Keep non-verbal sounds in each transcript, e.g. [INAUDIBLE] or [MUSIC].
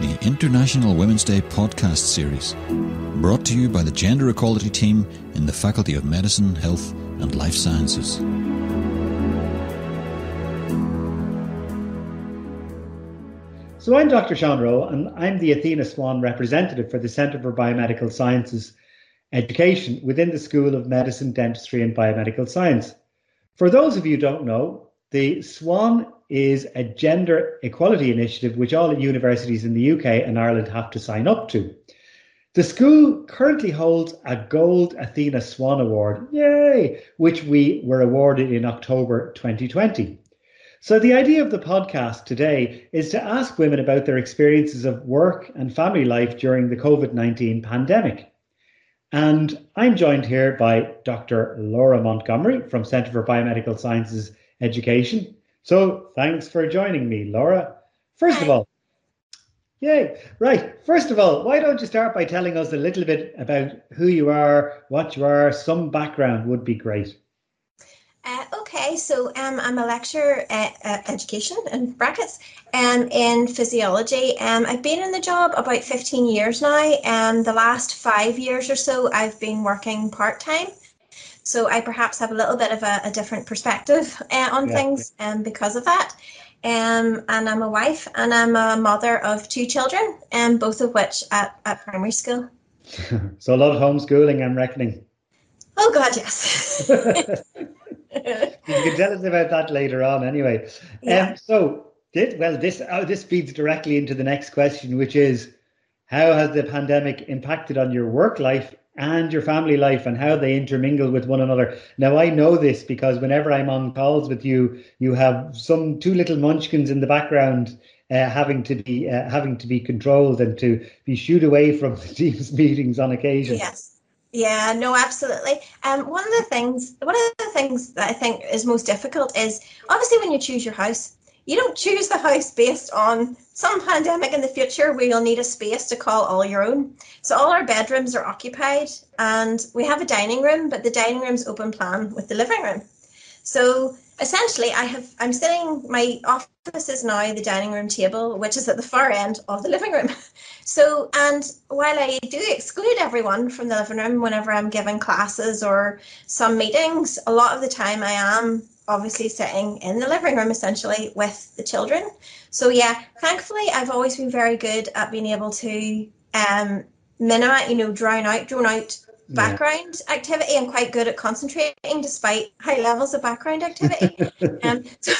the International Women's Day podcast series, brought to you by the Gender Equality Team in the Faculty of Medicine, Health and Life Sciences. So I'm Dr. Sean Rowe, and I'm the Athena Swan representative for the Centre for Biomedical Sciences Education within the School of Medicine, Dentistry and Biomedical Science. For those of you who don't know, the SWAN is a gender equality initiative which all universities in the UK and Ireland have to sign up to. The school currently holds a Gold Athena Swan Award, yay, which we were awarded in October 2020. So, the idea of the podcast today is to ask women about their experiences of work and family life during the COVID 19 pandemic. And I'm joined here by Dr. Laura Montgomery from Centre for Biomedical Sciences Education. So thanks for joining me, Laura. First of all, yay, right. First of all, why don't you start by telling us a little bit about who you are, what you are, some background would be great. Uh, okay, so um, I'm a lecturer at, at education in brackets um, in physiology. Um, I've been in the job about 15 years now, and the last five years or so, I've been working part time. So I perhaps have a little bit of a, a different perspective uh, on yeah. things um, because of that. Um, and I'm a wife and I'm a mother of two children, and um, both of which at, at primary school. [LAUGHS] so a lot of homeschooling, I'm reckoning. Oh God, yes. [LAUGHS] you can tell us about that later on, anyway. Yeah. Um, so, did, well, this oh, this feeds directly into the next question, which is, how has the pandemic impacted on your work life and your family life and how they intermingle with one another. Now I know this because whenever I'm on calls with you, you have some two little munchkins in the background uh, having to be uh, having to be controlled and to be shooed away from the [LAUGHS] Teams meetings on occasion. Yes. Yeah, no, absolutely. Um, one of the things, one of the things that I think is most difficult is obviously when you choose your house, you don't choose the house based on some pandemic in the future where you'll need a space to call all your own. So all our bedrooms are occupied and we have a dining room, but the dining room's open plan with the living room. So essentially I have I'm sitting my office is now the dining room table, which is at the far end of the living room. [LAUGHS] So and while I do exclude everyone from the living room whenever I'm giving classes or some meetings, a lot of the time I am obviously sitting in the living room essentially with the children. So yeah, thankfully I've always been very good at being able to um minimize, you know, drown out, drone out background yeah. activity and quite good at concentrating despite high levels of background activity. [LAUGHS] um, so,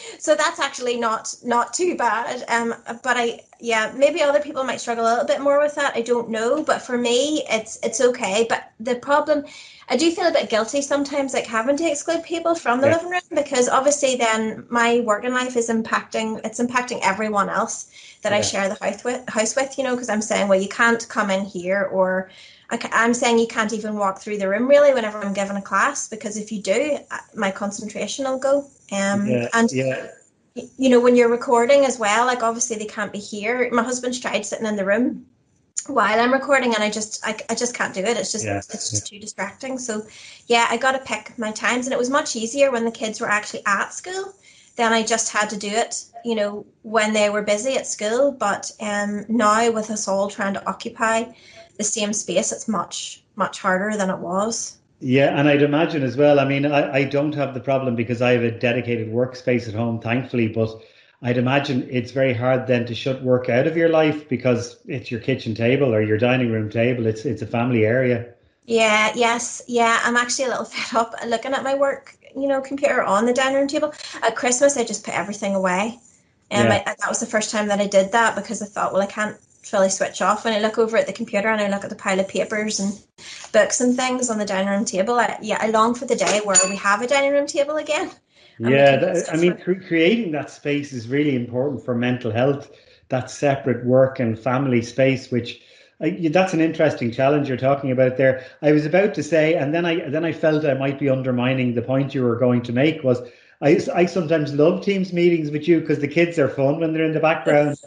[LAUGHS] so that's actually not not too bad. Um, but I yeah maybe other people might struggle a little bit more with that. I don't know, but for me it's it's okay. But the problem I do feel a bit guilty sometimes, like having to exclude people from the yeah. living room because obviously then my work working life is impacting. It's impacting everyone else that yeah. I share the house with. House with, you know, because I'm saying, well, you can't come in here, or I, am saying you can't even walk through the room really whenever I'm giving a class because if you do, uh, my concentration will go. Um, yeah, and yeah. You know when you're recording as well, like obviously they can't be here. My husband's tried sitting in the room while I'm recording and I just I, I just can't do it. It's just yeah. it's just too distracting. So yeah, I got to pick my times and it was much easier when the kids were actually at school. Then I just had to do it, you know, when they were busy at school. But um, now with us all trying to occupy the same space, it's much much harder than it was. Yeah, and I'd imagine as well. I mean, I, I don't have the problem because I have a dedicated workspace at home, thankfully, but I'd imagine it's very hard then to shut work out of your life because it's your kitchen table or your dining room table. It's it's a family area. Yeah, yes, yeah. I'm actually a little [LAUGHS] fed up looking at my work, you know, computer on the dining room table. At Christmas, I just put everything away, and yeah. That was the first time that I did that because I thought, well, I can't fully switch off when I look over at the computer and I look at the pile of papers and books and things on the dining room table. I, yeah, I long for the day where we have a dining room table again yeah, that, I mean, cre- creating that space is really important for mental health. That separate work and family space, which uh, that's an interesting challenge you're talking about there. I was about to say, and then I then I felt I might be undermining the point you were going to make. Was I, I sometimes love Teams meetings with you because the kids are fun when they're in the background,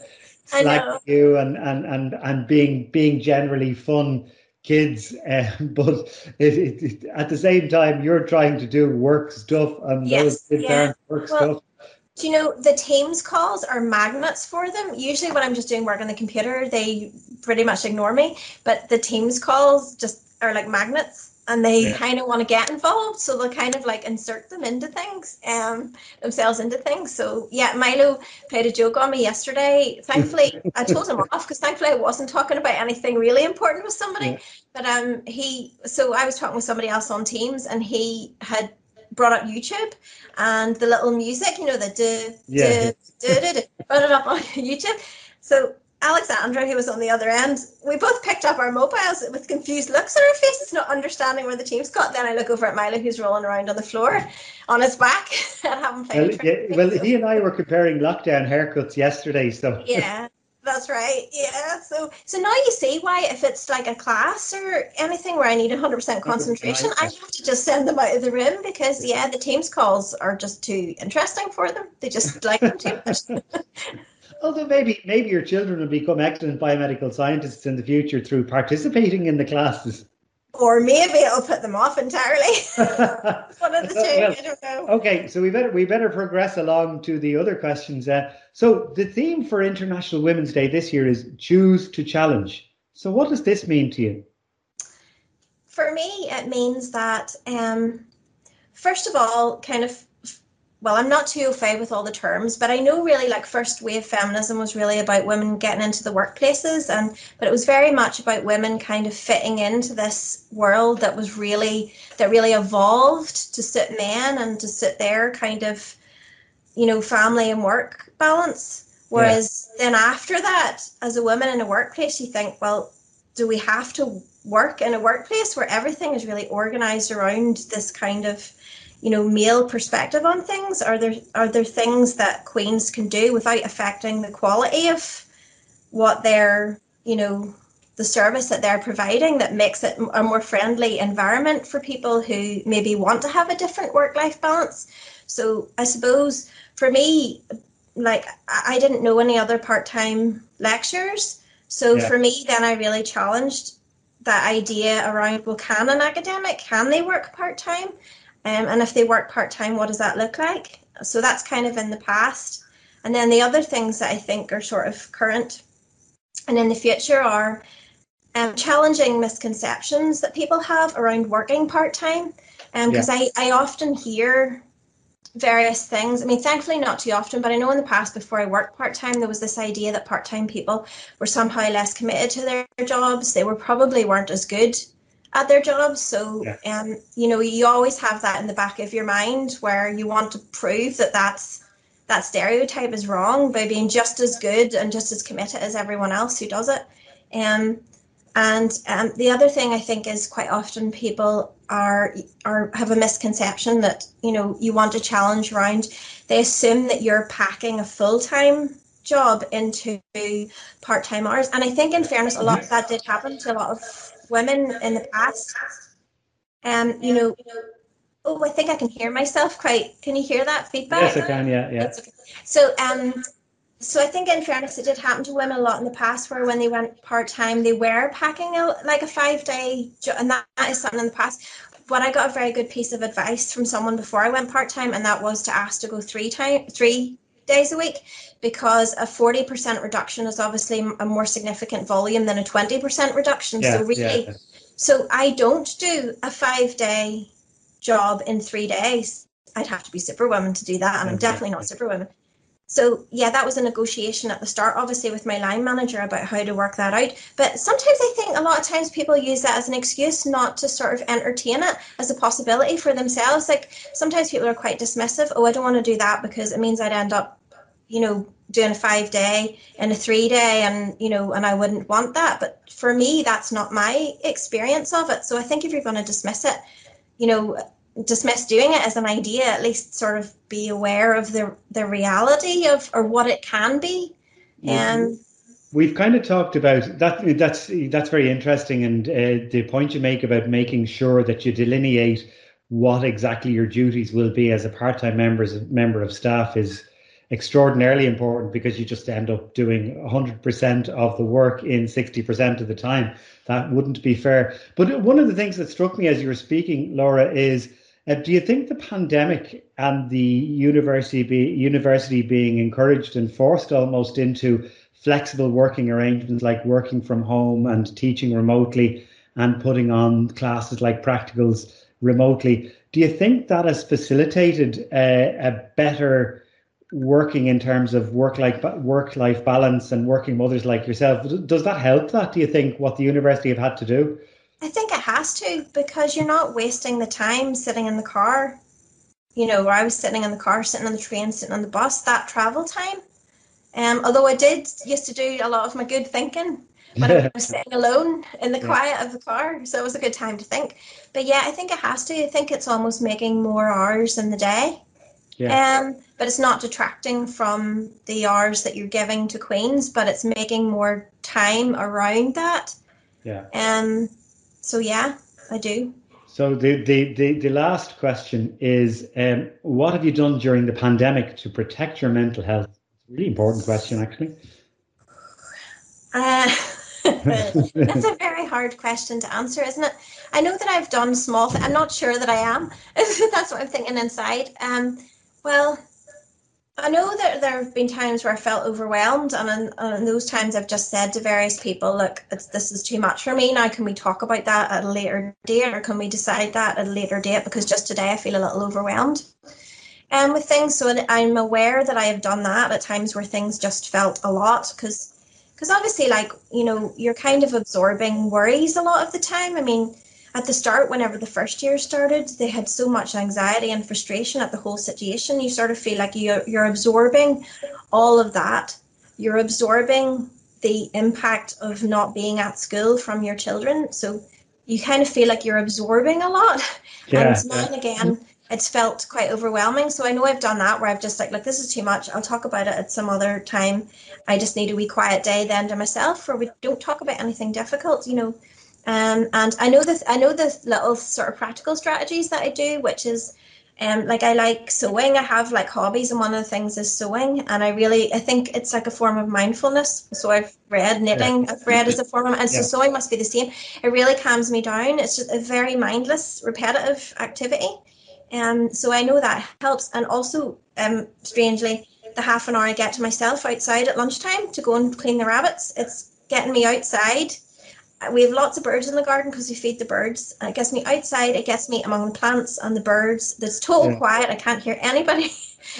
slagging you and and and and being being generally fun kids, uh, [LAUGHS] but it, it, it, at the same time, you're trying to do work stuff, and yes, those kids yeah. aren't work well, stuff. Do you know the Teams calls are magnets for them? Usually, when I'm just doing work on the computer, they pretty much ignore me. But the Teams calls just are like magnets and they yeah. kind of want to get involved so they'll kind of like insert them into things um themselves into things so yeah milo played a joke on me yesterday thankfully i told him off because thankfully i wasn't talking about anything really important with somebody yeah. but um he so i was talking with somebody else on teams and he had brought up youtube and the little music you know the duh, yeah. duh, duh, duh, duh, brought it up on [LAUGHS] youtube so Alexandra, who was on the other end, we both picked up our mobiles with confused looks on our faces, not understanding where the team's got. Then I look over at Milo, who's rolling around on the floor on his back [LAUGHS] and having played. Well, yeah, well, he and I were comparing lockdown haircuts yesterday, so yeah. That's right. Yeah. So so now you see why if it's like a class or anything where I need 100% concentration, I have to just send them out of the room because yeah, the Teams calls are just too interesting for them. They just like them too much. [LAUGHS] Although maybe maybe your children will become excellent biomedical scientists in the future through participating in the classes. Or maybe it'll put them off entirely. [LAUGHS] One of the two. Well, I don't know. Okay, so we better we better progress along to the other questions. Uh, so the theme for International Women's Day this year is choose to challenge. So what does this mean to you? For me, it means that um, first of all, kind of well, I'm not too au with all the terms, but I know really like first wave feminism was really about women getting into the workplaces, and but it was very much about women kind of fitting into this world that was really that really evolved to suit men and to suit their kind of you know family and work balance. Whereas yeah. then after that, as a woman in a workplace, you think, well, do we have to work in a workplace where everything is really organized around this kind of you know male perspective on things? Are there are there things that Queen's can do without affecting the quality of what they're you know the service that they're providing that makes it a more friendly environment for people who maybe want to have a different work life balance? So i suppose for me like i didn't know any other part-time lectures. So yeah. for me then i really challenged that idea around well can an academic can they work part-time um, and if they work part time, what does that look like? So that's kind of in the past. And then the other things that I think are sort of current and in the future are um, challenging misconceptions that people have around working part time. Because um, yeah. I, I often hear various things. I mean, thankfully, not too often, but I know in the past, before I worked part time, there was this idea that part time people were somehow less committed to their jobs. They were probably weren't as good at their jobs. So, yeah. um, you know, you always have that in the back of your mind where you want to prove that that's that stereotype is wrong by being just as good and just as committed as everyone else who does it. Um, and um, the other thing I think is quite often people are are have a misconception that you know you want to challenge around. They assume that you're packing a full time job into part time hours, and I think in fairness, a lot of that did happen to a lot of women in the past. Um, you know, oh, I think I can hear myself quite. Can you hear that feedback? Yes, I can. Yeah, yeah. Okay. So, um, so I think in fairness, it did happen to women a lot in the past, where when they went part time, they were packing out like a five day, job, and that is something in the past. But I got a very good piece of advice from someone before I went part time, and that was to ask to go three time three days a week because a 40% reduction is obviously a more significant volume than a 20% reduction. Yeah, so really, yeah. so I don't do a five day job in three days. I'd have to be superwoman to do that, and I'm definitely not superwoman. So yeah, that was a negotiation at the start, obviously with my line manager about how to work that out. But sometimes I think a lot of times people use that as an excuse not to sort of entertain it as a possibility for themselves. Like sometimes people are quite dismissive. Oh, I don't want to do that because it means I'd end up you know, doing a five day and a three day and, you know, and I wouldn't want that. But for me, that's not my experience of it. So I think if you're going to dismiss it, you know, dismiss doing it as an idea, at least sort of be aware of the, the reality of, or what it can be. And, um, We've kind of talked about that. That's that's very interesting, and uh, the point you make about making sure that you delineate what exactly your duties will be as a part-time members member of staff is extraordinarily important because you just end up doing 100% of the work in 60% of the time. That wouldn't be fair. But one of the things that struck me as you were speaking, Laura, is Uh, do you think the pandemic and the university be, university being encouraged and forced almost into flexible working arrangements like working from home and teaching remotely and putting on classes like practicals remotely, do you think that has facilitated a, a better working in terms of work life work life balance and working mothers like yourself? Does that help? That do you think what the university have had to do? I think it has to because you're not wasting the time sitting in the car. You know, where I was sitting in the car, sitting on the train, sitting on the bus, that travel time. Um, although I did used to do a lot of my good thinking when I was [LAUGHS] sitting alone in the quiet of the car. So it was a good time to think. But yeah, I think it has to. I think it's almost making more hours in the day. Yeah. Um, but it's not detracting from the hours that you're giving to Queens, but it's making more time around that. Yeah. Um, so yeah, I do. So the, the, the, the last question is um, what have you done during the pandemic to protect your mental health? It's a really important question actually. Uh, [LAUGHS] that's a very hard question to answer, isn't it? I know that I've done small. Th- I'm not sure that I am. [LAUGHS] that's what I'm thinking inside. Um, well, I know that there have been times where I felt overwhelmed, and in, and in those times I've just said to various people, "Look, this is too much for me. Now, can we talk about that at a later date, or can we decide that at a later date? Because just today I feel a little overwhelmed." And um, with things, so I'm aware that I have done that at times where things just felt a lot, because because obviously, like you know, you're kind of absorbing worries a lot of the time. I mean, at the start, whenever the first year started, they had so much anxiety and frustration at the whole situation. You sort of feel like you're, you're absorbing all of that. You're absorbing the impact of not being at school from your children. So you kind of feel like you're absorbing a lot. [LAUGHS] Yeah, and now yeah. again, it's felt quite overwhelming. So I know I've done that where I've just like, look, this is too much. I'll talk about it at some other time. I just need a wee quiet day then to myself where we don't talk about anything difficult, you know. Um, and I know that I know the little sort of practical strategies that I do, which is um, like I like sewing. I have like hobbies, and one of the things is sewing. And I really, I think it's like a form of mindfulness. So I've read knitting. Yeah. I've read as a form of, and yeah. so sewing must be the same. It really calms me down. It's just a very mindless, repetitive activity. And um, so I know that helps. And also, um, strangely, the half an hour I get to myself outside at lunchtime to go and clean the rabbits, it's getting me outside we have lots of birds in the garden because we feed the birds. It gets me outside. It gets me among the plants and the birds. There's total yeah. quiet. I can't hear anybody.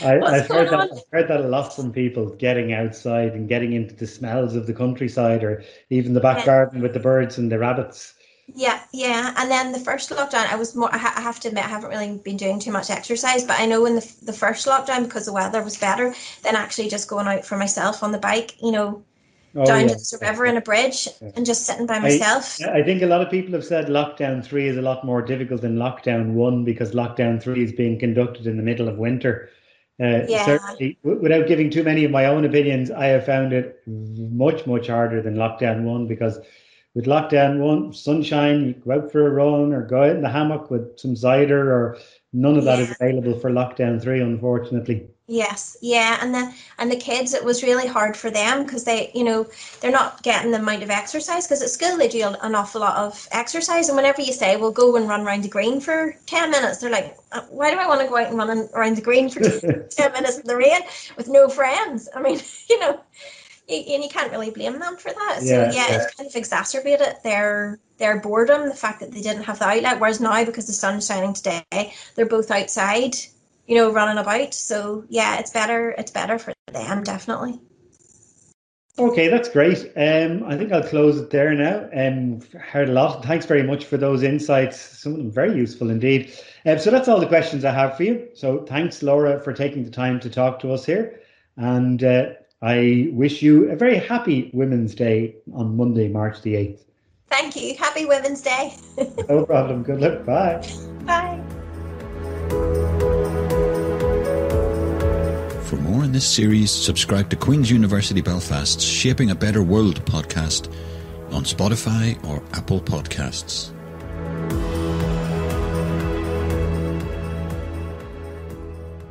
I, [LAUGHS] have heard that. I've heard that a lot from people getting outside and getting into the smells of the countryside, or even the back yeah. garden with the birds and the rabbits. Yeah, yeah. And then the first lockdown, I was more. I, ha- I, have to admit, I haven't really been doing too much exercise, but I know in the the first lockdown because the weather was better than actually just going out for myself on the bike. You know, oh, down yeah. to the river in a bridge yeah. and just sitting by myself. I, I, think a lot of people have said lockdown three is a lot more difficult than lockdown one because lockdown three is being conducted in the middle of winter. Uh, yeah. Certainly, without giving too many of my own opinions, I have found it much, much harder than lockdown one because with lockdown one, sunshine, you go out for a run or go out in the hammock with some cider, or none of that yeah. is available for lockdown three, unfortunately. Yes, yeah, and the and the kids, it was really hard for them because they, you know, they're not getting the amount of exercise because at school they do an awful lot of exercise, and whenever you say, "Well, go and run around the green for ten minutes," they're like, uh, "Why do I want to go out and run around the green for [LAUGHS] ten minutes in the rain with no friends?" I mean, [LAUGHS] you know, and you can't really blame them for that. So yeah, yeah, yeah. it's kind of exacerbated their their boredom, the fact that they didn't have the outlet. Whereas now, because the sun's shining today, they're both outside you know, running about. So yeah, it's better. It's better for them, definitely. Okay, that's great. Um, I think I'll close it there now. Um, heard a lot. Thanks very much for those insights. Some of them very useful indeed. Um, so that's all the questions I have for you. So thanks, Laura, for taking the time to talk to us here. And uh, I wish you a very happy Women's Day on Monday, March the 8th. Thank you. Happy Women's Day. [LAUGHS] no problem. Good luck. Bye. Bye. For more in this series, subscribe to Queen's University Belfast's Shaping a Better World podcast on Spotify or Apple Podcasts.